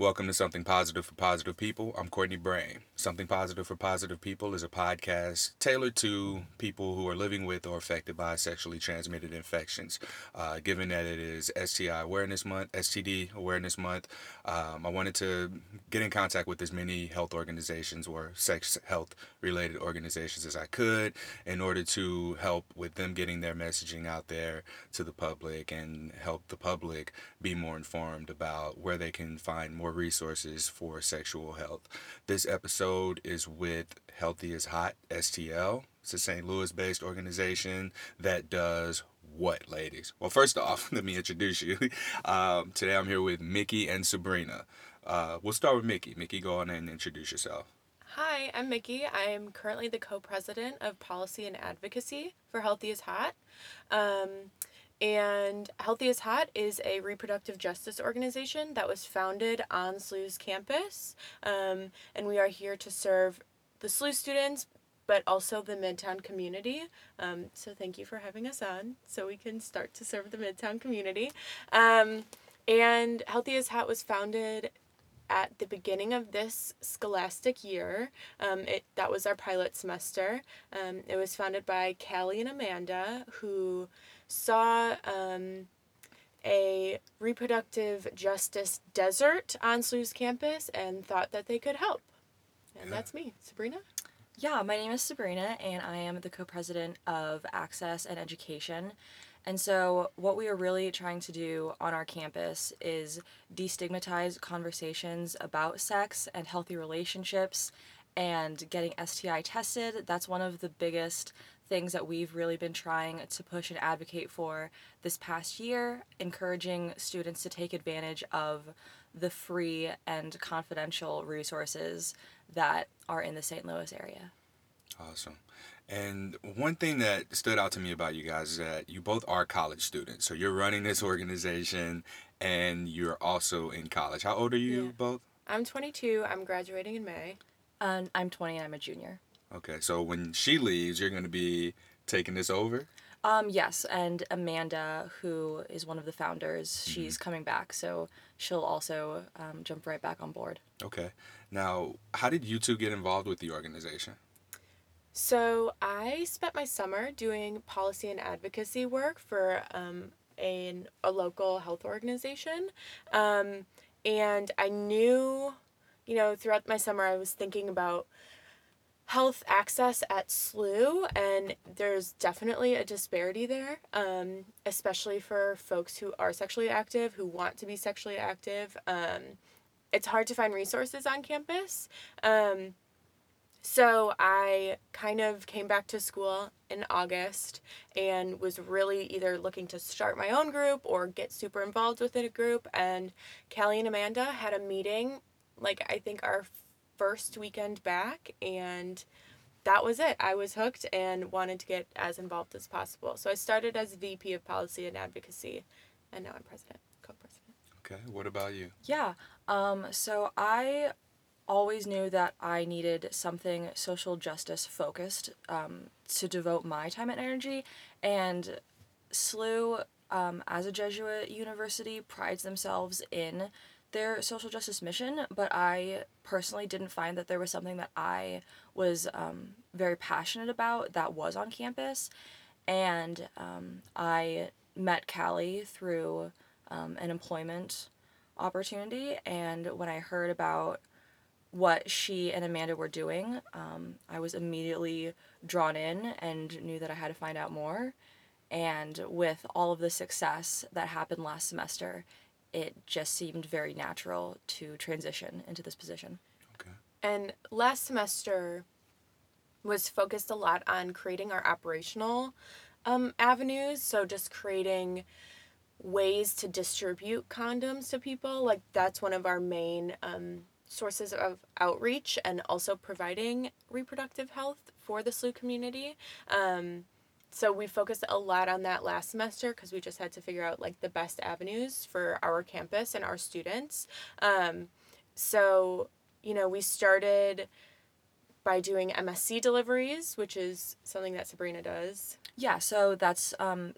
Welcome to Something Positive for Positive People. I'm Courtney Brain. Something Positive for Positive People is a podcast tailored to people who are living with or affected by sexually transmitted infections. Uh, given that it is STI Awareness Month, STD Awareness Month, um, I wanted to get in contact with as many health organizations or sex health related organizations as I could in order to help with them getting their messaging out there to the public and help the public be more informed about where they can find more resources for sexual health. This episode is with Healthy is Hot STL. It's a St. Louis based organization that does what, ladies? Well, first off, let me introduce you. Um, today I'm here with Micki and Sabrina. Uh, we'll start with Micki. Micki, go on and introduce yourself. Hi, I'm Micki. I am currently the co president of policy and advocacy for Healthy is Hot. Um, and Healthy is Hot is a reproductive justice organization that was founded on SLU's campus. Um, and we are here to serve the SLU students, but also the Midtown community. Um, so thank you for having us on so we can start to serve the Midtown community. Um, and Healthy is Hot was founded at the beginning of this scholastic year. Um, it that was our pilot semester. Um, it was founded by Callie and Amanda, who saw um, a reproductive justice desert on SLU's campus and thought that they could help. And that's me, Sabrina. Yeah, my name is Sabrina, and I am the co president of Access and Education. And so, what we are really trying to do on our campus is destigmatize conversations about sex and healthy relationships and getting STI tested. That's one of the biggest things that we've really been trying to push and advocate for this past year, encouraging students to take advantage of the free and confidential resources that are in the St. Louis area. Awesome. And one thing that stood out to me about you guys is that you both are college students. So you're running this organization and you're also in college. How old are you Yeah. both? I'm 22. I'm graduating in May. And I'm 20 and I'm a junior. Okay, so when she leaves, you're going to be taking this over? Um, yes, and Amanda, who is one of the founders, she's coming back, so she'll also um, jump right back on board. Okay. Now, how did you two get involved with the organization? So I spent my summer doing policy and advocacy work for um, a, a local health organization. Um, and I knew, you know, throughout my summer, I was thinking about health access at SLU, and there's definitely a disparity there, um, especially for folks who are sexually active, who want to be sexually active. Um, it's hard to find resources on campus. Um, so I kind of came back to school in August and was really either looking to start my own group or get super involved within a group. And Callie and Amanda had a meeting, like I think our first weekend back, and that was it. I was hooked and wanted to get as involved as possible. So I started as VP of Policy and Advocacy, and now I'm president, co-president. Okay, what about you? Yeah, um, so I always knew that I needed something social justice focused um, to devote my time and energy, and SLU, um, as a Jesuit university, prides themselves in their social justice mission, but I personally didn't find that there was something that I was um, very passionate about that was on campus. And um, I met Callie through um, an employment opportunity. And when I heard about what she and Amanda were doing, um, I was immediately drawn in and knew that I had to find out more. And with all of the success that happened last semester, it just seemed very natural to transition into this position. Okay. And last semester was focused a lot on creating our operational um, avenues. So just creating ways to distribute condoms to people. Like that's one of our main um, sources of outreach and also providing reproductive health for the SLU community. Um, so we focused a lot on that last semester because we just had to figure out like the best avenues for our campus and our students. Um, so you know we started by doing MSC deliveries, which is something that Sabrina does. Yeah, so that's um,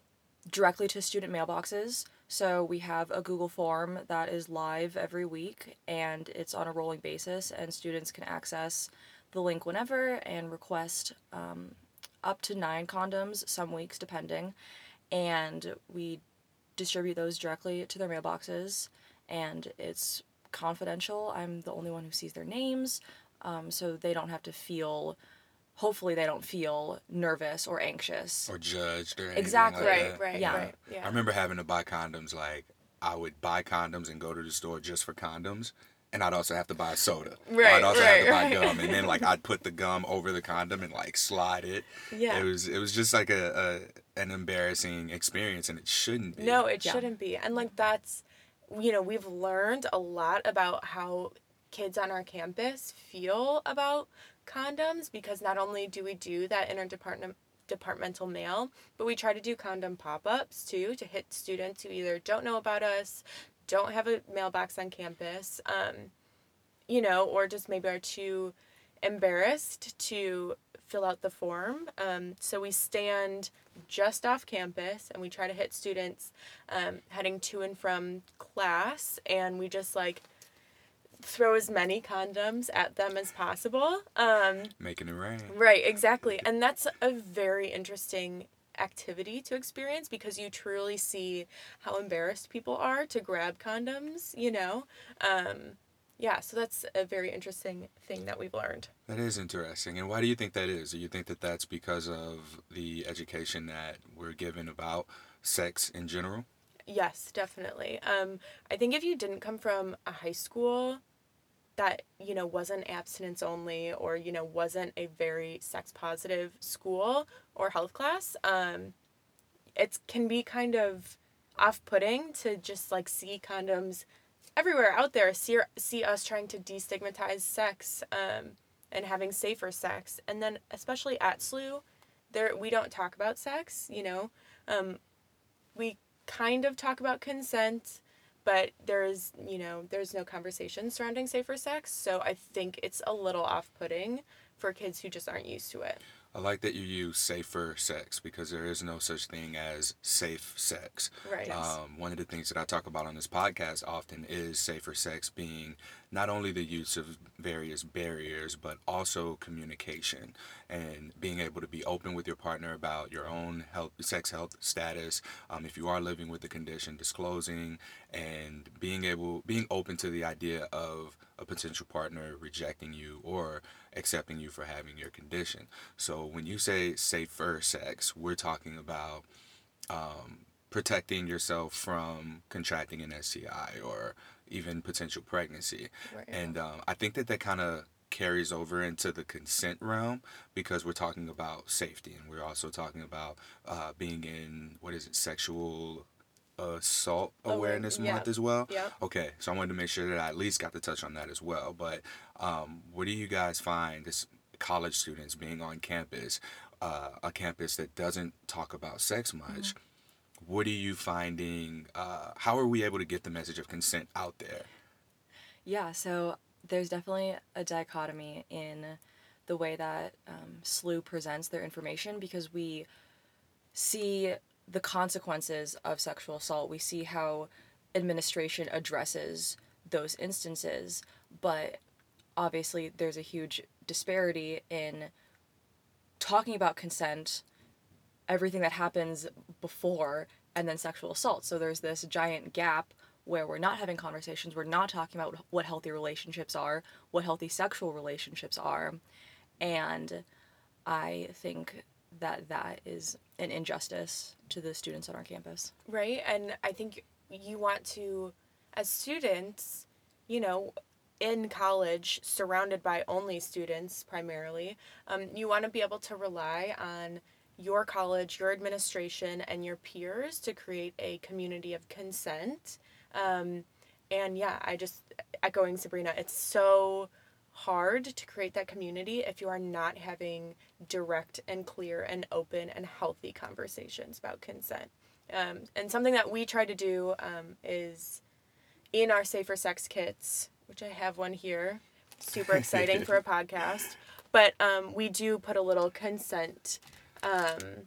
directly to student mailboxes. So we have a Google form that is live every week and it's on a rolling basis, and students can access the link whenever and request um, up to nine condoms, some weeks depending. And we distribute those directly to their mailboxes, and it's confidential. I'm the only one who sees their names, um, so they don't have to feel. Hopefully, they don't feel nervous or anxious. or judged or anything Exactly. like Right, that. right, Yeah. right. Yeah. I remember having to buy condoms. Like I would buy condoms and go to the store just for condoms, and I'd also have to buy a soda. Or Right, I'd also have to buy right, right. gum, and then like I'd put the gum over the condom and like slide it. yeah. It was it was just like a, a an embarrassing experience, and it shouldn't be. No, it Yeah. shouldn't be. And like that's you know, we've learned a lot about how kids on our campus feel about condoms because not only do we do that interdepartment departmental mail, but we try to do condom pop-ups too to hit students who either don't know about us, don't have a mailbox on campus, um, you know, or just maybe are too embarrassed to fill out the form. Um, so we stand just off campus and we try to hit students um, heading to and from class and we just like throw as many condoms at them as possible. Um, making it rain. Right, exactly. And that's a very interesting activity to experience because you truly see how embarrassed people are to grab condoms, you know? Um, yeah, so that's a very interesting thing that we've learned. That is interesting. And why do you think that is? Do you think that that's because of the education that we're given about sex in general? Yes, definitely. Um, I think if you didn't come from a high school that, you know, wasn't abstinence only or, you know, wasn't a very sex positive school or health class, um, it can be kind of off putting to just like see condoms everywhere out there, see, see us trying to destigmatize sex um, and having safer sex. And then, especially at SLU, there we don't talk about sex, you know. Um, we kind of talk about consent, but there's, you know, there's no conversation surrounding safer sex. So I think it's a little off putting for kids who just aren't used to it. I like that you use safer sex because there is no such thing as safe sex. Right. Um, one of the things that I talk about on this podcast often is safer sex being not only the use of various barriers, but also communication and being able to be open with your partner about your own health, sex health status. Um, if you are living with the condition, disclosing and being able, being open to the idea of a potential partner rejecting you or accepting you for having your condition. So when you say safer sex, we're talking about um, protecting yourself from contracting an STI or even potential pregnancy. Right. And um, I think that that kind of carries over into the consent realm because we're talking about safety and we're also talking about uh, being in what is it sexual assault Aware- awareness yeah. month as well Yeah. okay so i wanted to make sure that i at least got to touch on that as well but um, what do you guys find as college students being on campus uh, a campus that doesn't talk about sex much what are you finding uh, how are we able to get the message of consent out there Yeah, so there's definitely a dichotomy in the way that um, SLU presents their information because we see the consequences of sexual assault. We see how administration addresses those instances, but obviously there's a huge disparity in talking about consent, everything that happens before, and then sexual assault. So there's this giant gap where we're not having conversations, we're not talking about what healthy relationships are, what healthy sexual relationships are. And I think that that is an injustice to the students on our campus. Right. And I think you want to, as students, you know, in college, surrounded by only students primarily, um, you want to be able to rely on your college, your administration, and your peers to create a community of consent. Um, and yeah, I just, echoing Sabrina, it's so hard to create that community if you are not having direct and clear and open and healthy conversations about consent. Um, and something that we try to do um, is in our safer sex kits, which I have one here, super exciting for a podcast. But um, we do put a little consent um,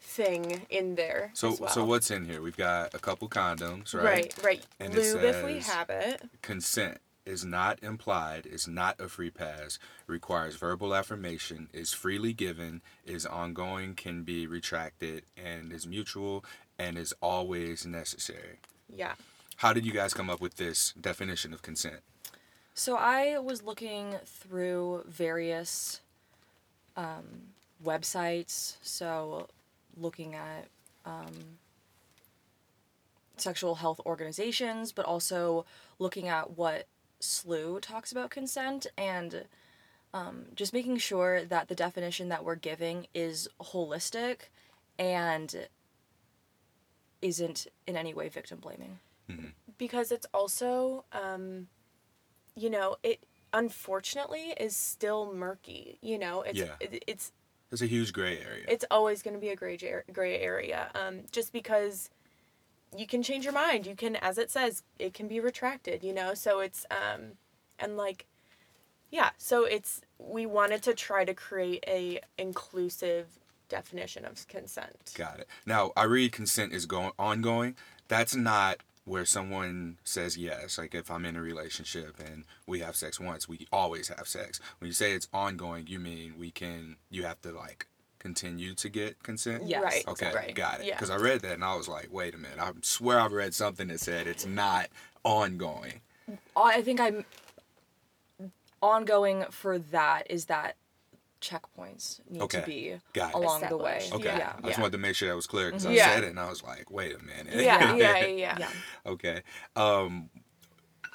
thing in there. So as well. so what's in here? We've got a couple condoms, right? Right, right. And it Lube if we have it. Consent is not implied, is not a free pass, requires verbal affirmation, is freely given, is ongoing, can be retracted, and is mutual and is always necessary. Yeah. How did you guys come up with this definition of consent? So I was looking through various um, websites. So looking at um, sexual health organizations, but also looking at what SLU talks about consent and um, just making sure that the definition that we're giving is holistic and isn't in any way victim blaming. because it's also um you know it unfortunately is still murky you know it's Yeah. it, it's There's a huge gray area. it's always going to be a gray jar- gray area um just because you can change your mind you can as it says it can be retracted you know so it's um and like yeah so it's we wanted to try to create a inclusive definition of consent Got it. Now, I read consent is going ongoing. That's not where someone says yes. Like if I'm in a relationship and we have sex once, we always have sex. When you say it's ongoing, you mean we can you have to like continue to get consent? Yes. right Okay, right got it. yeah Because I read that and I was like, wait a minute. I swear I've read something that said it's not ongoing. I think I'm ongoing for that is that checkpoints need Okay. to be Got along the way. Okay. Yeah. I just wanted to make sure that was clear because I Yeah. said it and I was like, wait a minute. yeah yeah yeah, yeah. Yeah. Okay. Um,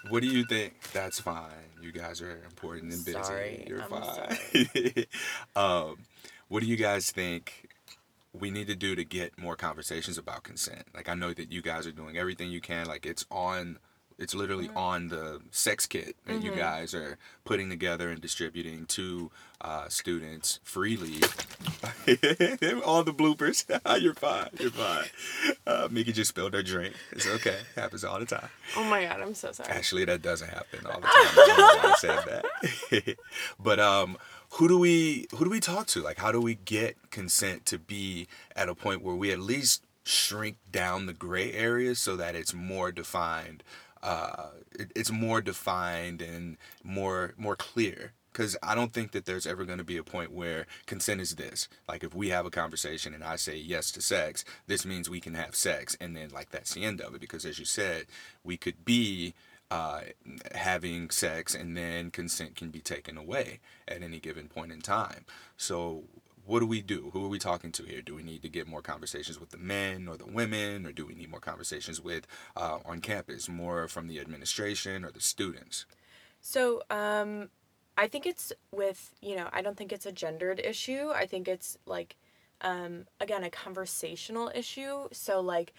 what do you think? That's fine. You guys are important and busy. Sorry, You're I'm fine. um, what do you guys think we need to do to get more conversations about consent? Like I know that you guys are doing everything you can. Like it's on. It's literally Mm-hmm. on the sex kit that you guys are putting together and distributing to uh, students freely. All the bloopers. You're fine. You're fine. Uh, Micki just spilled her drink. It's okay. Happens all the time. oh my god i'm so sorry Actually, that doesn't happen all the time. I don't know why I said that. but um, who do we who do we talk to? Like, how do we get consent to be at a point where we at least shrink down the gray areas so that it's more defined? Uh, it, it's more defined and more more clear. Because I don't think that there's ever going to be a point where consent is this. Like, if we have a conversation and I say yes to sex, this means we can have sex. And then, like, that's the end of it. Because, as you said, we could be uh, having sex and then consent can be taken away at any given point in time. So, what do we do? Who are we talking to here? Do we need to get more conversations with the men or the women, or do we need more conversations with uh, on campus, more from the administration or the students? So, um, I think it's with, you know, I don't think it's a gendered issue. I think it's like, um, again, a conversational issue. So, like,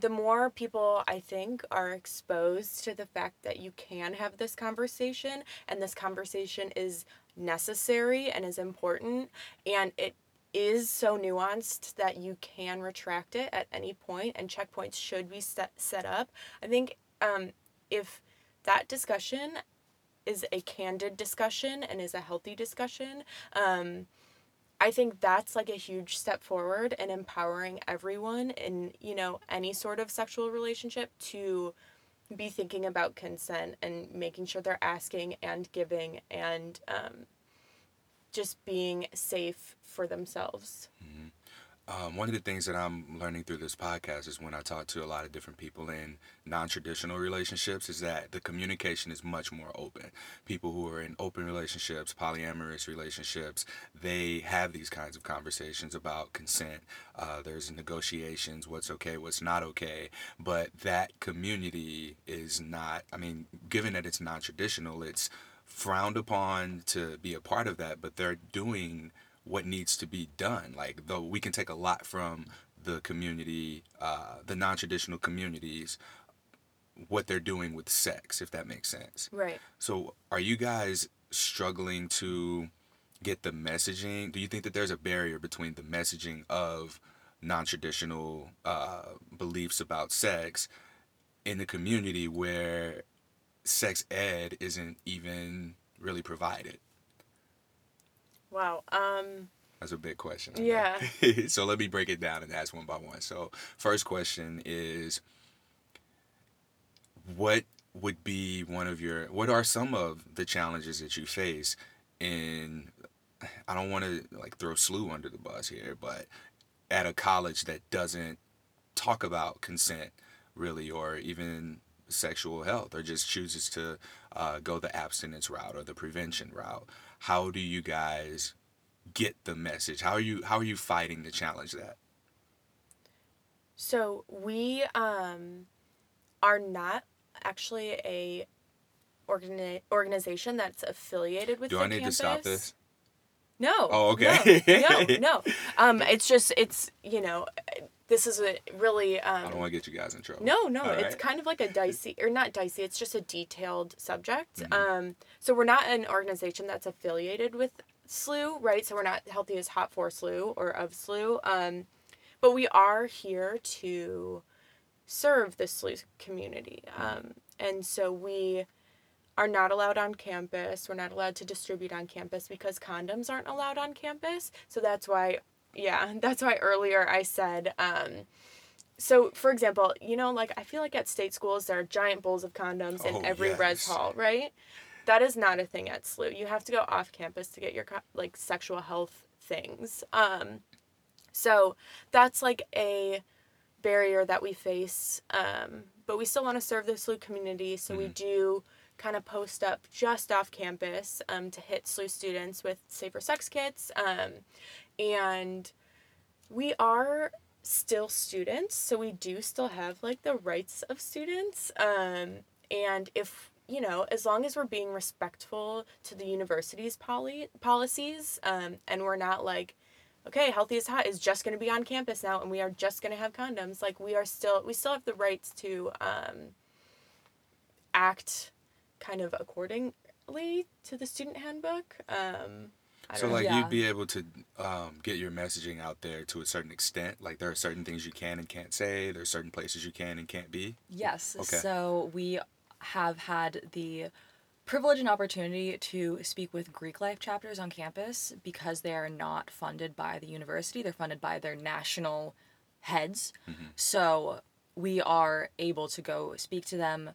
the more people I think are exposed to the fact that you can have this conversation and this conversation is necessary and is important and it is so nuanced that you can retract it at any point and checkpoints should be set, set up. I think um, if that discussion is a candid discussion and is a healthy discussion, um, I think that's like a huge step forward in empowering everyone in, you know, any sort of sexual relationship to be thinking about consent and making sure they're asking and giving and um, just being safe for themselves. Um, one of the things that I'm learning through this podcast is when I talk to a lot of different people in non-traditional relationships is that the communication is much more open. People who are in open relationships, polyamorous relationships, they have these kinds of conversations about consent. Uh, there's negotiations, what's okay, what's not okay. But that community is not, I mean, given that it's non-traditional, it's frowned upon to be a part of that, but they're doing what needs to be done. Like though we can take a lot from the community, uh, the non-traditional communities, what they're doing with sex, if that makes sense. Right. So are you guys struggling to get the messaging? Do you think that there's a barrier between the messaging of non-traditional uh, beliefs about sex in the community where sex ed isn't even really provided? Wow. Um That's a big question. I. Yeah. so let me break it down and ask one by one. So first question is, what would be one of your what are some of the challenges that you face in I don't want to like throw SLU under the bus here, but at a college that doesn't talk about consent really or even sexual health or just chooses to uh, go the abstinence route or the prevention route how do you guys get the message how are you how are you fighting to challenge that So we um, are not actually a organi- organization that's affiliated with do i need to stop this No. Oh, okay. No, no, no. Um, it's just it's you know, this is a really um. i don't want to get you guys in trouble No, no, All it's right. kind of like a dicey or not dicey. It's just a detailed subject. Mhm. Um, so we're not an organization that's affiliated with SLU, right? So we're not healthy is hot for SLU or of SLU. Um, but we are here to serve the SLU community. Um, and so we are not allowed on campus. We're not allowed to distribute on campus because condoms aren't allowed on campus. So that's why, yeah, that's why earlier I said, um, so for example, you know, like I feel like at state schools there are giant bowls of condoms in Oh, every res hall, right? That is not a thing at SLU. You have to go off campus to get your like sexual health things. Um, so that's like a barrier that we face. Um, but we still want to serve the SLU community, so we Mhm. do kind of post up just off campus um, to hit SLU students with safer sex kits. Um, and we are still students, so we do still have like the rights of students. Um, and if you know, as long as we're being respectful to the university's poly- policies, um, and we're not like, okay, healthy is hot is just going to be on campus now, and we are just going to have condoms. Like we are still, we still have the rights to um, act kind of accordingly to the student handbook. Um, so know. like Yeah. you'd be able to um, get your messaging out there to a certain extent like there are certain things you can and can't say There are certain places you can and can't be Yes. Okay. So we have had the privilege and opportunity to speak with Greek life chapters on campus because they are not funded by the university. They're funded by their national heads. So we are able to go speak to them,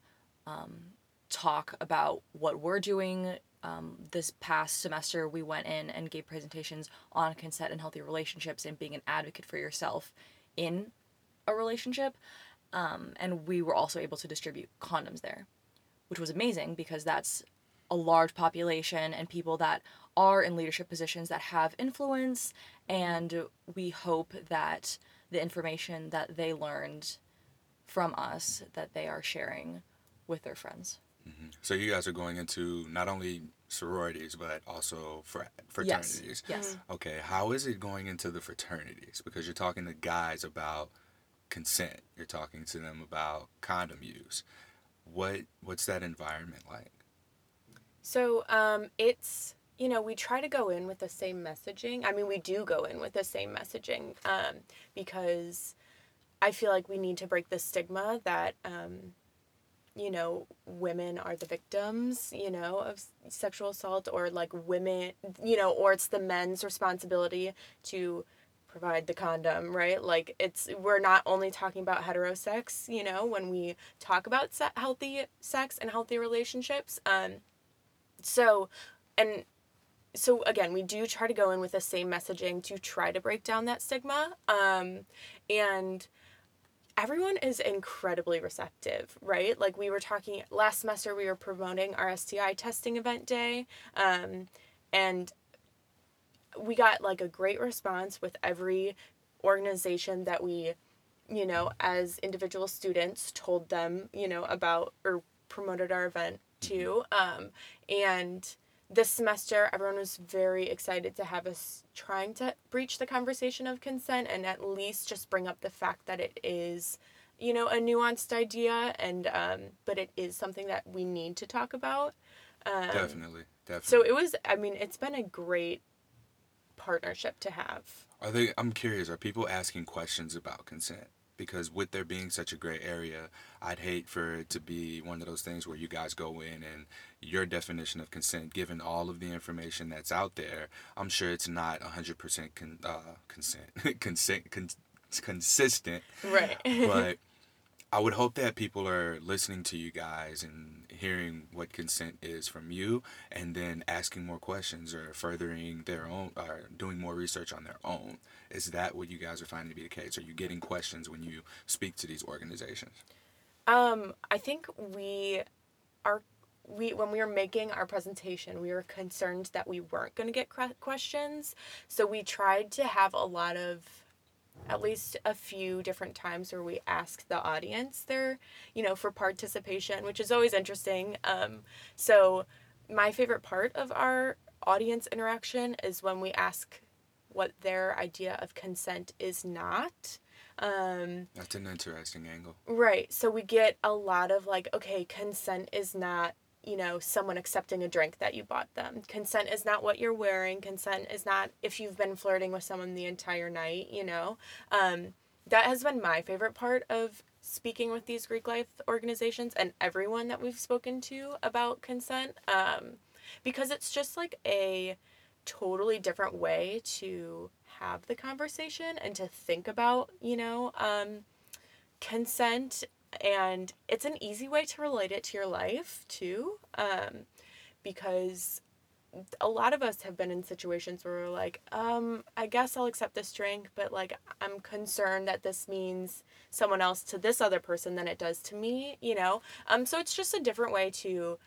um, talk about what we're doing. Um, this past semester, we went in and gave presentations on consent and healthy relationships and being an advocate for yourself in a relationship um, and we were also able to distribute condoms there, which was amazing because that's a large population and people that are in leadership positions that have influence, and we hope that the information that they learned from us that they are sharing with their friends. So you guys are going into not only sororities but also frat Yes. fraternities. Yes. okay how is it going into the fraternities? Because you're talking to guys about consent. You're talking to them about condom use. What what's that environment like? So um, it's you know we try to go in with the same messaging. I mean, we do go in with the same messaging um, because I feel like we need to break the stigma that um, you know women are the victims, you know, of sexual assault, or like women, you know, or it's the men's responsibility to provide the condom, right? Like it's we're not only talking about heterosex, you know, when we talk about se- healthy sex and healthy relationships. Um, so and so again we do try to go in with the same messaging to try to break down that stigma um, and everyone is incredibly receptive right? Like we were talking last semester we were promoting our sti testing event day um, and we got like a great response with every organization that we you know as individual students told them you know about or promoted our event to um, and this semester everyone was very excited to have us trying to breach the conversation of consent and at least just bring up the fact that it is you know a nuanced idea and um, but it is something that we need to talk about um, definitely definitely so it was i mean it's been a great partnership to have Are they? I'm curious. Are people asking questions about consent? Because with there being such a gray area, I'd hate for it to be one of those things where you guys go in and your definition of consent, given all of the information that's out there, I'm sure it's not 100% con- uh, consent, consent, con- consistent. Right. But I would hope that people are listening to you guys and hearing what consent is from you and then asking more questions or furthering their own or doing more research on their own. Is that what you guys are finding to be the case? Are you getting questions when you speak to these organizations? Um, I think we are we when we were making our presentation, we were concerned that we weren't going to get questions, so we tried to have a lot of at least a few different times where we ask the audience their, you know, for participation, which is always interesting. Um, so my favorite part of our audience interaction is when we ask what their idea of consent is not. Um, That's an interesting angle. Right. So we get a lot of like, okay, consent is not, you know, someone accepting a drink that you bought them. Consent is not what you're wearing. Consent is not if you've been flirting with someone the entire night, you know. Um, that has been my favorite part of speaking with these Greek life organizations and everyone that we've spoken to about consent. Um, because it's just like a totally different way to have the conversation and to think about, you know, um, consent and it's an easy way to relate it to your life too um, because a lot of us have been in situations where we're like um, i guess i'll accept this drink but like i'm concerned that this means someone else to this other person than it does to me you know um, so it's just a different way to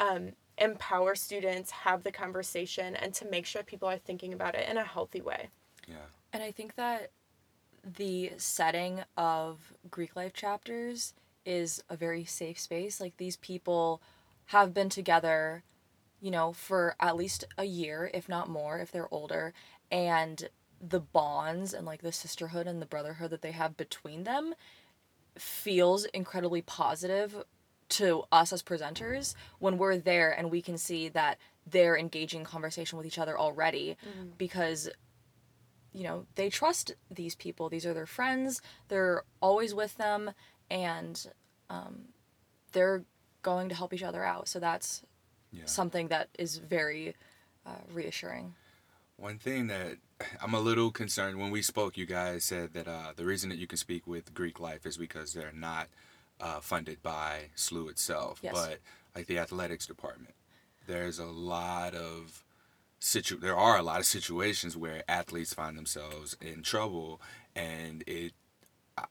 um, empower students have the conversation and to make sure people are thinking about it in a healthy way Yeah. And I think that the setting of Greek life chapters is a very safe space. Like these people have been together, you know, for at least a year, if not more, if they're older. And the bonds and like the sisterhood and the brotherhood that they have between them feels incredibly positive to us as presenters when we're there and we can see that they're engaging conversation with each other already mm. because you know they trust these people these are their friends they're always with them and um, they're going to help each other out so that's Yeah. something that is very uh, reassuring One thing that I'm a little concerned when we spoke, you guys said that uh, the reason that you can speak with Greek life is because they're not uh, funded by SLU itself, Yes. but like the athletics department. There's a lot of situ. There are a lot of situations where athletes find themselves in trouble, and it.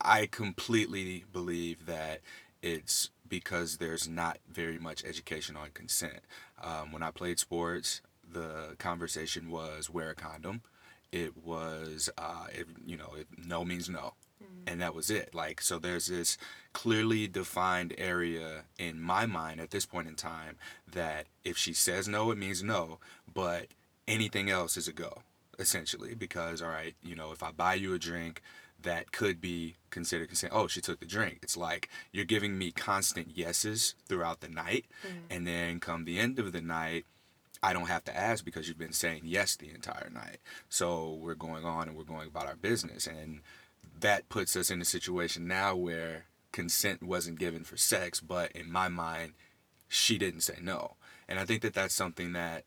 I completely believe that it's because there's not very much education on consent. Um, when I played sports, the conversation was wear a condom. It was, uh, it, you know, it, no means no. And that was it. Like, so there's this clearly defined area in my mind at this point in time that if she says no, it means no, but anything else is a go, essentially. Because, all right, you know, if I buy you a drink, that could be considered consent. Oh, she took the drink. It's like you're giving me constant yeses throughout the night. Mm. And then come the end of the night, I don't have to ask because you've been saying yes the entire night. So we're going on and we're going about our business. And that puts us in a situation now where consent wasn't given for sex, but in my mind, she didn't say no. And I think that that's something that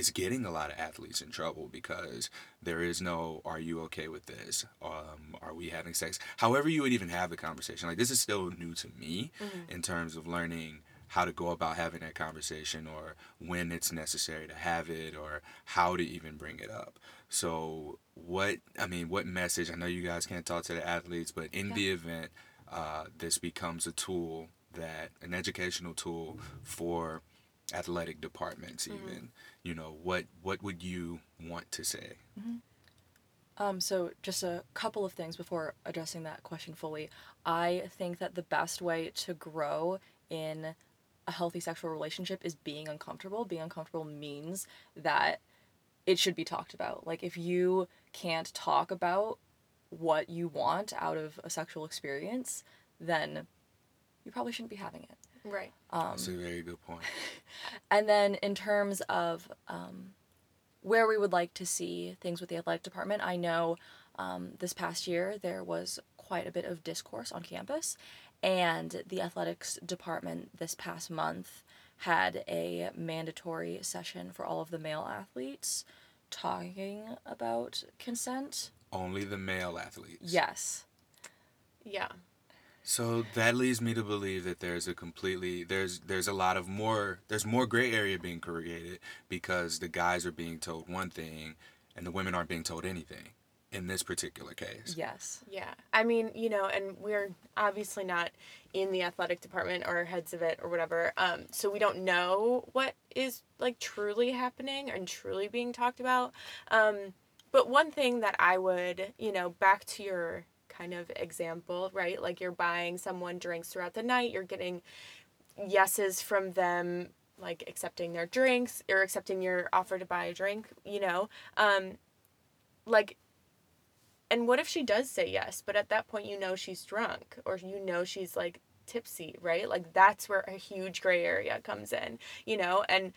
is getting a lot of athletes in trouble because there is no are you okay with this? Um, are we having sex? However you would even have the conversation like this is still new to me in terms of learning how to go about having that conversation or when it's necessary to have it or how to even bring it up. So what i mean what message i know you guys can't talk to the athletes but in the event uh, this becomes a tool that an educational tool for athletic departments even you know what what would you want to say Um, so just a couple of things before addressing that question fully. I think that the best way to grow in a healthy sexual relationship is being uncomfortable. Being uncomfortable means that it should be talked about. Like if you can't talk about what you want out of a sexual experience, then you probably shouldn't be having it. Right that's a very good point. point And then in terms of um, where we would like to see things with the athletic department, I know um, this past year there was quite a bit of discourse on campus. And the athletics department this past month had a mandatory session for all of the male athletes talking about consent. Only the male athletes. Yes. Yeah. So that leads me to believe that there's a completely there's there's a lot of more there's more gray area being created because the guys are being told one thing and the women aren't being told anything in this particular case. Yes. Yeah. I mean, you know, and we're obviously not in the athletic department or heads of it or whatever. Um, so we don't know what is like truly happening and truly being talked about. Um, but one thing that I would, you know, back to your kind of example, right? Like you're buying someone drinks throughout the night, you're getting yeses from them like accepting their drinks or accepting your offer to buy a drink, you know. Um like and what if she does say yes, but at that point you know she's drunk or you know she's like tipsy, right? Like that's where a huge gray area comes in, you know, and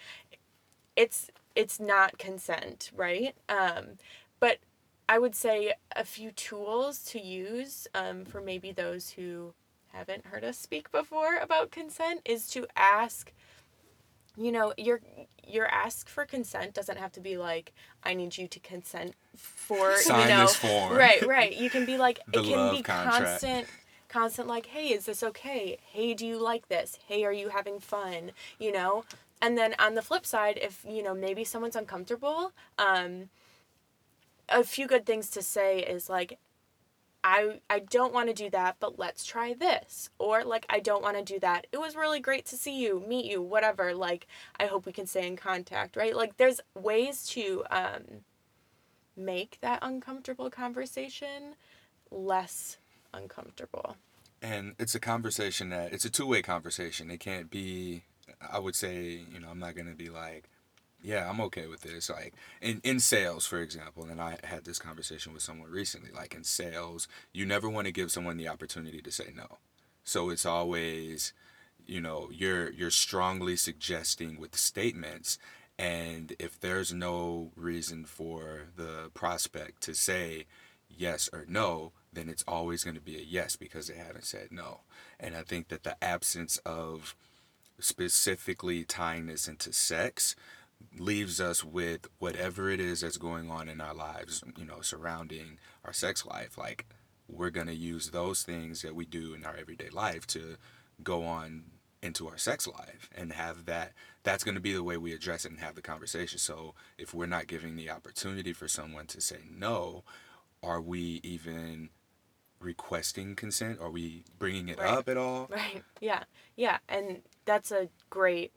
it's it's not consent, right? Um but I would say a few tools to use um, for maybe those who haven't heard us speak before about consent is to ask you know your your ask for consent doesn't have to be like i need you to consent for Sign you know? this form. right right. You can be like it can be contract. constant constant like hey is this okay? Hey do you like this? Hey are you having fun? You know? And then on the flip side if you know maybe someone's uncomfortable um a few good things to say is like I I don't want to do that, but let's try this. Or like I don't want to do that. It was really great to see you, meet you, whatever. Like I hope we can stay in contact, right? Like there's ways to um make that uncomfortable conversation less uncomfortable. And it's a conversation that it's a two way conversation. It can't be I would say, you know, I'm not gonna be like, yeah, I'm okay with this. Like in, in sales, for example, and I had this conversation with someone recently, like in sales, you never want to give someone the opportunity to say no. So it's always, you know, you're you're strongly suggesting with statements and if there's no reason for the prospect to say yes or no, then it's always going to be a yes because they haven't said no. And I think that the absence of specifically tying this into sex leaves us with whatever it is that's going on in our lives, you know, surrounding our sex life. Like, we're going to use those things that we do in our everyday life to go on into our sex life and have that. That's going to be the way we address it and have the conversation. So, if we're not giving the opportunity for someone to say no, are we even requesting consent? Are we bringing it Right. up at all? Right. Yeah. Yeah, and that's a great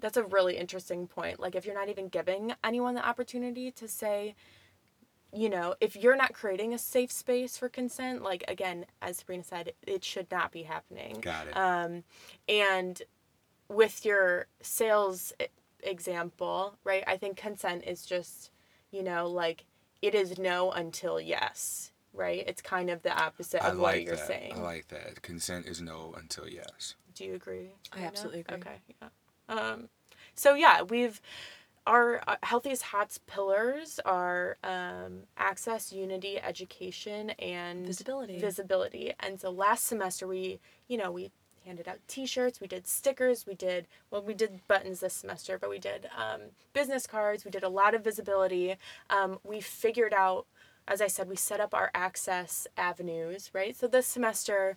that's a really interesting point. Like if you're not even giving anyone the opportunity to say you know, if you're not creating a safe space for consent, like again, as Sabrina said, it should not be happening. Got it. Um, and with your sales example, right? I think consent is just, you know, like it is no until yes, right? It's kind of the opposite I of what you're that. saying. I like that. Consent is no until yes. Do you agree? I absolutely agree. Okay, yeah. Um, so yeah, we've our uh, Healthy is Hot's pillars are um, access, unity, education, and Visibility. Visibility. And so last semester we, you know, we handed out T-shirts, we did stickers, we did well, we did buttons this semester, but we did um, business cards. We did a lot of visibility. Um, we figured out, as I said, we set up our access avenues, right? So this semester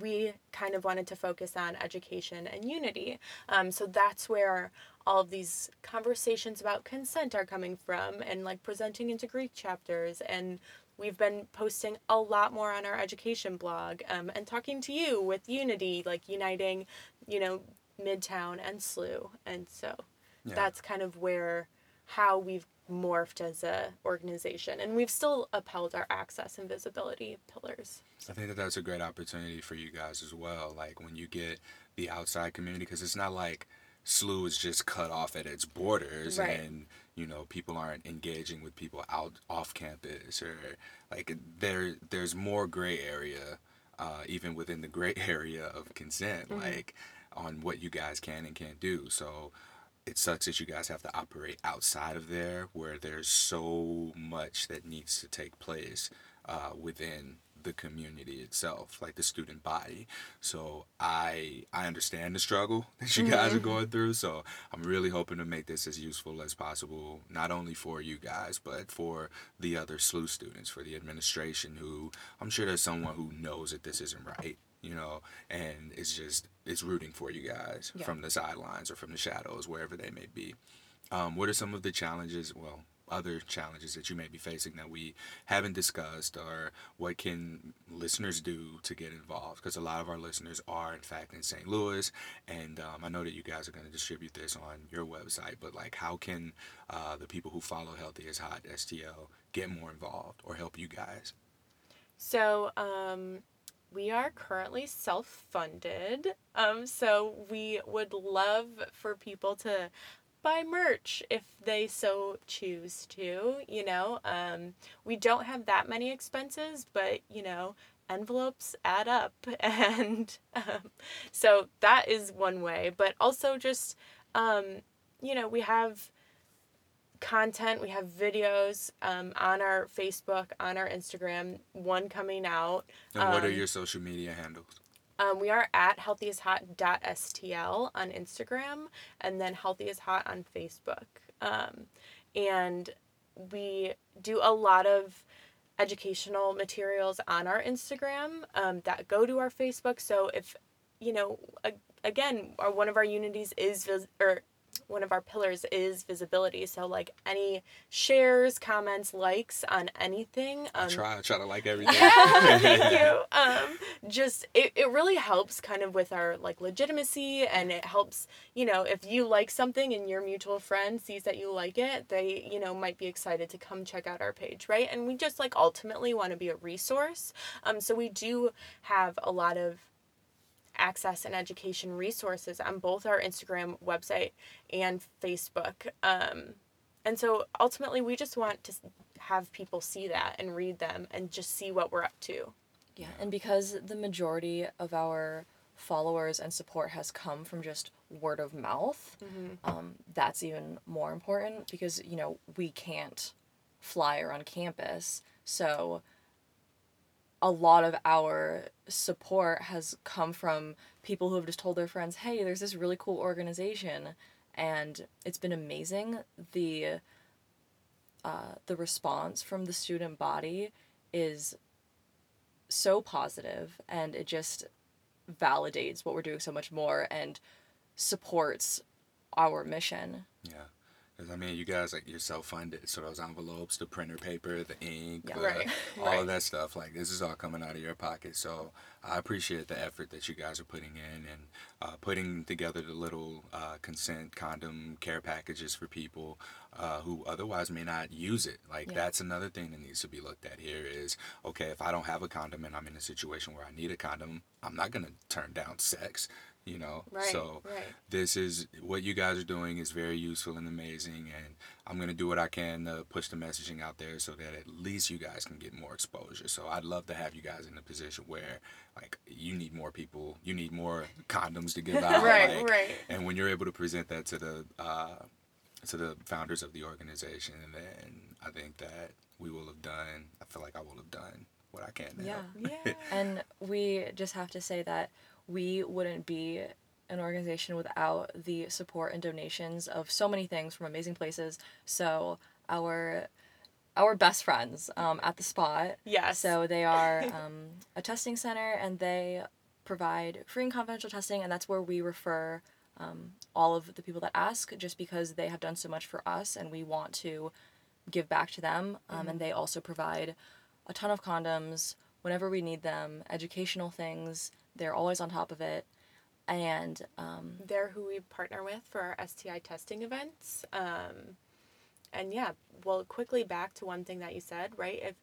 we kind of wanted to focus on education and unity. Um, so that's where all of these conversations about consent are coming from and like presenting into Greek chapters. And we've been posting a lot more on our education blog um, and talking to you with unity, like uniting, you know, Midtown and SLU. And so Yeah. that's kind of where how we've morphed as a organization and we've still upheld our access and visibility pillars I think that that's a great opportunity for you guys as well. Like when you get the outside community, because it's not like SLU is just cut off at its borders Right. and you know people aren't engaging with people out off campus or like there there's more gray area uh, even within the gray area of consent like on what you guys can and can't do so it sucks that you guys have to operate outside of there where there's so much that needs to take place uh, within the community itself, like the student body. So I I understand the struggle that you guys are going through. So I'm really hoping to make this as useful as possible, not only for you guys, but for the other SLU students, for the administration who I'm sure there's someone who knows that this isn't right, you know, and it's just it's rooting for you guys Yeah. from the sidelines or from the shadows, wherever they may be. Um, what are some of the challenges? Well, other challenges that you may be facing that we haven't discussed, or what can listeners do to get involved? Because a lot of our listeners are, in fact, in St. Louis, and um, I know that you guys are going to distribute this on your website. But like, how can uh, the people who follow Healthy is Hot STL get more involved or help you guys? So, um, we are currently self funded. Um, so, we would love for people to buy merch if they so choose to. You know, um, we don't have that many expenses, but, you know, envelopes add up. And um, so, that is one way. But also, just, um, you know, we have content. We have videos um, on our Facebook, on our Instagram, one coming out. And what are Um, your social media handles? Um, we are at healthyishot.stl on Instagram and then Healthy is Hot on Facebook. Um, and we do a lot of educational materials on our Instagram um, that go to our Facebook. So if, you know, a, again, our, one of our unities is, vis- or one of our pillars is visibility. So like any shares, comments, likes on anything. I Um, try, I try to like everything. Thank you. Um, just it, it really helps kind of with our like legitimacy and it helps, you know, if you like something and your mutual friend sees that you like it, they, you know, might be excited to come check out our page, right? And we just like ultimately want to be a resource. Um, so we do have a lot of access and education resources on both our Instagram website and Facebook. Um, and so ultimately, we just want to have people see that and read them and just see what we're up to. Yeah, and because the majority of our followers and support has come from just word of mouth, um, that's even more important because, you know, we can't fly around campus. So a lot of our support has come from people who have just told their friends, hey, there's this really cool organization. And it's been amazing. The uh, the response from the student body is so positive and it just validates what we're doing so much more and supports our mission. Yeah. Because, I mean, you guys, like, you're self funded. So, those envelopes, the printer paper, the ink, Yeah. the- Right, all right. of that stuff, like, this is all coming out of your pocket. So, I appreciate the effort that you guys are putting in and uh, putting together the little uh, consent condom care packages for people uh, who otherwise may not use it. Like, Yeah. that's another thing that needs to be looked at here is okay, if I don't have a condom and I'm in a situation where I need a condom, I'm not going to turn down sex. You know, Right, so right. this is what you guys are doing is very useful and amazing and i'm going to do what i can to push the messaging out there so that at least you guys can get more exposure so i'd love to have you guys in a position where like you need more people you need more condoms to give out Right, like, right. and when you're able to present that to the uh, to the founders of the organization then i think that we will have done i feel like i will have done what i can to Yeah. help. Yeah. And we just have to say that we wouldn't be an organization without the support and donations of so many things from amazing places. So our our best friends um, at the spot. Yes. So they are um, a testing center and they provide free and confidential testing, and that's where we refer um, all of the people that ask just because they have done so much for us and we want to give back to them. Um, And they also provide a ton of condoms whenever we need them, educational things. They're always on top of it. And um, They're who we partner with for our STI testing events. Um, and yeah, well, quickly back to one thing that you said, right? If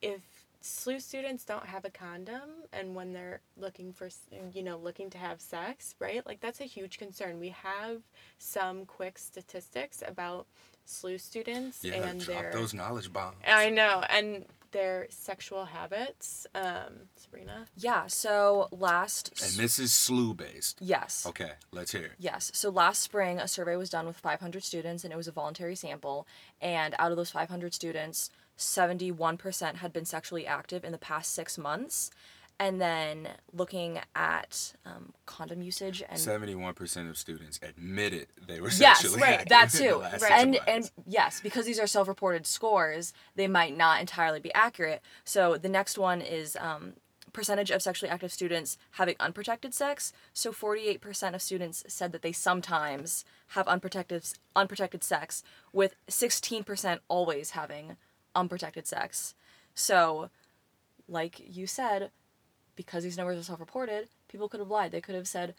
if SLU students don't have a condom and when they're looking for, you know, looking to have sex, right? Like that's a huge concern. We have some quick statistics about SLU students yeah and drop their those knowledge bombs I know, and their sexual habits. Um, Sabrina. yeah, so last. and this is SLU based yes. okay let's hear it Yes. So last spring, a survey was done with 500 students, and it was a voluntary sample. And out of those 500 students, 71% had been sexually active in the past six months. And then looking at um, condom usage and Seventy-one percent of students admitted they were yes, sexually right, active that too, Right. and and yes, because these are self-reported scores, they might not entirely be accurate. So the next one is um, percentage of sexually active students having unprotected sex. So forty-eight percent of students said that they sometimes have unprotected unprotected sex, with sixteen percent always having unprotected sex. So, like you said, because these numbers are self-reported, people could have lied. They could have said,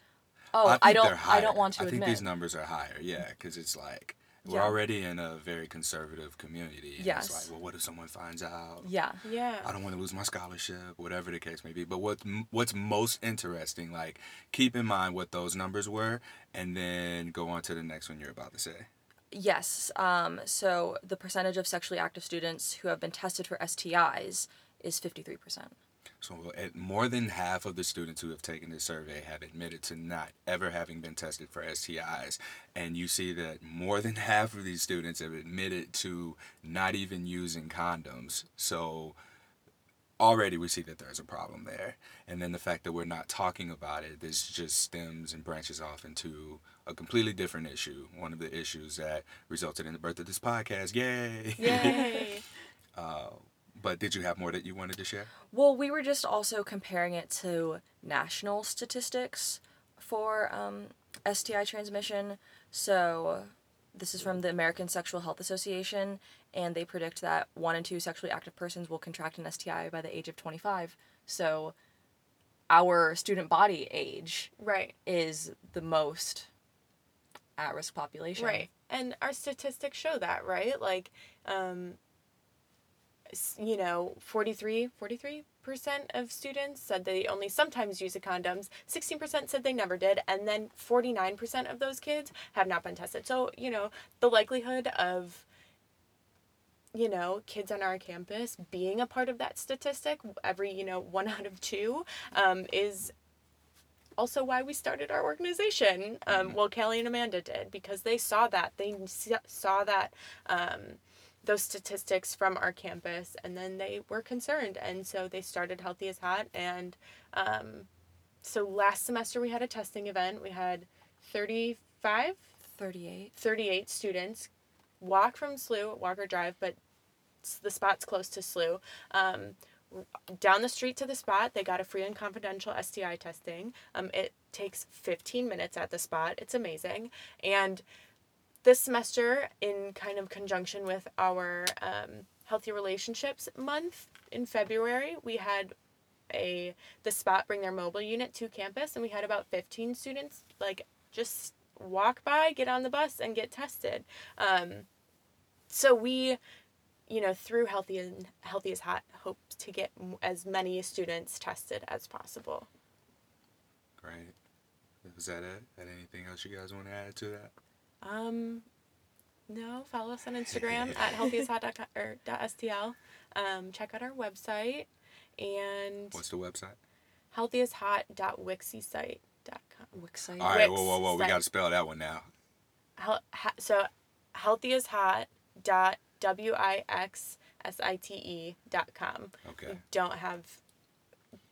"Oh, I, think don't, I don't want to I admit." think these numbers are higher, yeah, because it's like we're Yeah. already in a very conservative community. And Yes. It's like, well, what if someone finds out? yeah, Yeah. I don't want to lose my scholarship, whatever the case may be. But what what's most interesting, like, keep in mind what those numbers were, and then go on to the next one you're about to say. Yes. Um, so the percentage of sexually active students who have been tested for STIs is 53%. So, uh, at more than half of the students who have taken this survey have admitted to not ever having been tested for STIs. And you see that more than half of these students have admitted to not even using condoms. So, already we see that there's a problem there. And then the fact that we're not talking about it, this just stems and branches off into a completely different issue. One of the issues that resulted in the birth of this podcast. Yay! Yay. Um, but did you have more that you wanted to share? Well, we were just also comparing it to national statistics for um, STI transmission. So this is from the American Sexual Health Association, and they predict that one in two sexually active persons will contract an STI by the age of 25. So our student body age right. is the most at risk population. Right. And our statistics show that, right? Like, um, s- you know, 43, 43% of students said they only sometimes use the condoms. 16% said they never did. And then 49% of those kids have not been tested. So, you know, the likelihood of, you know, kids on our campus being a part of that statistic, every, you know, one out of two, um, is also why we started our organization. Um, well, Kelly and Amanda did because they saw that they saw that um, those statistics from our campus, and then they were concerned, and so they started Healthy is Hot. And um, so last semester we had a testing event. We had 35, 38. 38 students walk from SLU, Walker Drive, but the spot's close to SLU. Um, down the street to the spot, they got a free and confidential STI testing. Um, it takes 15 minutes at the spot. It's amazing. And this semester, in kind of conjunction with our um, Healthy Relationships Month in February, we had a the spot bring their mobile unit to campus, and we had about 15 students like just walk by, get on the bus, and get tested. Um, so we you know, through Healthy and Healthy is Hot, hope to get as many students tested as possible. Great. is that it? Had anything else you guys want to add to that? Um, no, follow us on Instagram at healthyishot.com or .stl. Um, check out our website and What's the website? healthyishot.wixsite.com. Wixsite. All right, whoa, whoa, whoa. We got to spell that one now. Hel- ha- so healthyishot dot w i x s i t e dot com. Okay. We don't have.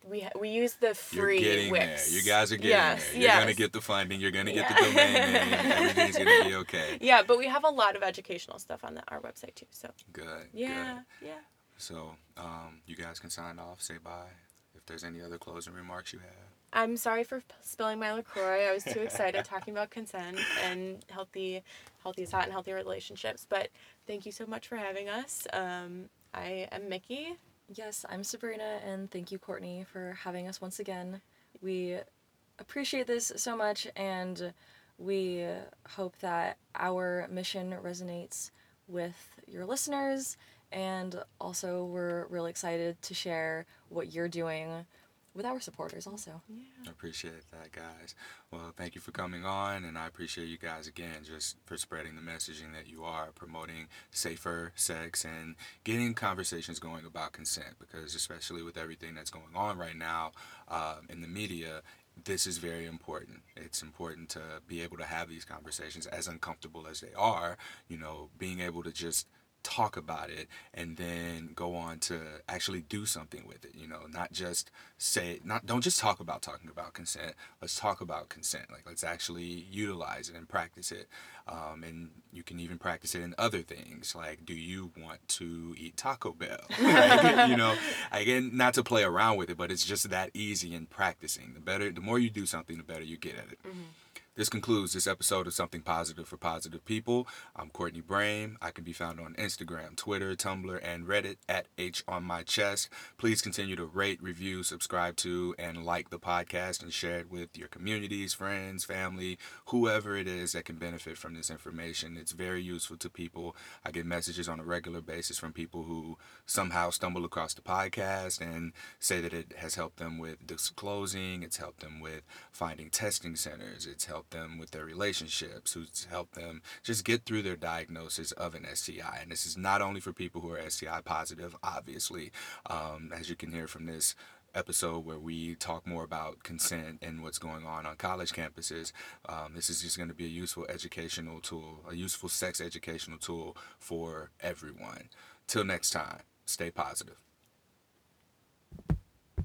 We ha- we use the free. You're getting Wix. there. You guys are getting yes, there. You're yes. going to get the funding. You're going to get Yeah. the domain name. Everything's going to be okay. Yeah, but we have a lot of educational stuff on the, our website too. So Good. yeah, Good. yeah. So, um, you guys can sign off, say bye. If there's any other closing remarks you have. I'm sorry for spilling my Lacroix. I was too excited talking about consent and healthy, healthy is hot and healthy relationships. But thank you so much for having us. Um, I am Micki. Yes, I'm Sabrina, and thank you, Courtney, for having us once again. We appreciate this so much, and we hope that our mission resonates with your listeners. And also, we're really excited to share what you're doing with our supporters, also. Yeah. I appreciate that, guys. Well, thank you for coming on, and I appreciate you guys again just for spreading the messaging that you are promoting safer sex and getting conversations going about consent. Because especially with everything that's going on right now um, in the media, this is very important. It's important to be able to have these conversations, as uncomfortable as they are. You know, being able to just talk about it and then go on to actually do something with it you know not just say not don't just talk about talking about consent let's talk about consent like let's actually utilize it and practice it um, and you can even practice it in other things like do you want to eat taco bell? Like, you know again not to play around with it but it's just that easy in practicing. The better the more you do something the better you get at it. Mm-hmm. This concludes this episode of Something Positive for Positive People. I'm Courtney Brame. I can be found on Instagram, Twitter, Tumblr, and Reddit at H on my chest. Please continue to rate, review, subscribe to, and like the podcast and share it with your communities, friends, family, whoever it is that can benefit from this information. It's very useful to people. I get messages on a regular basis from people who somehow stumble across the podcast and say that it has helped them with disclosing, it's helped them with finding testing centers, it's helped them with their relationships, who's helped them just get through their diagnosis of an STI. And this is not only for people who are STI positive, obviously, um, as you can hear from this episode where we talk more about consent and what's going on on college campuses. Um, this is just going to be a useful educational tool, a useful sex educational tool for everyone. Till next time, stay positive.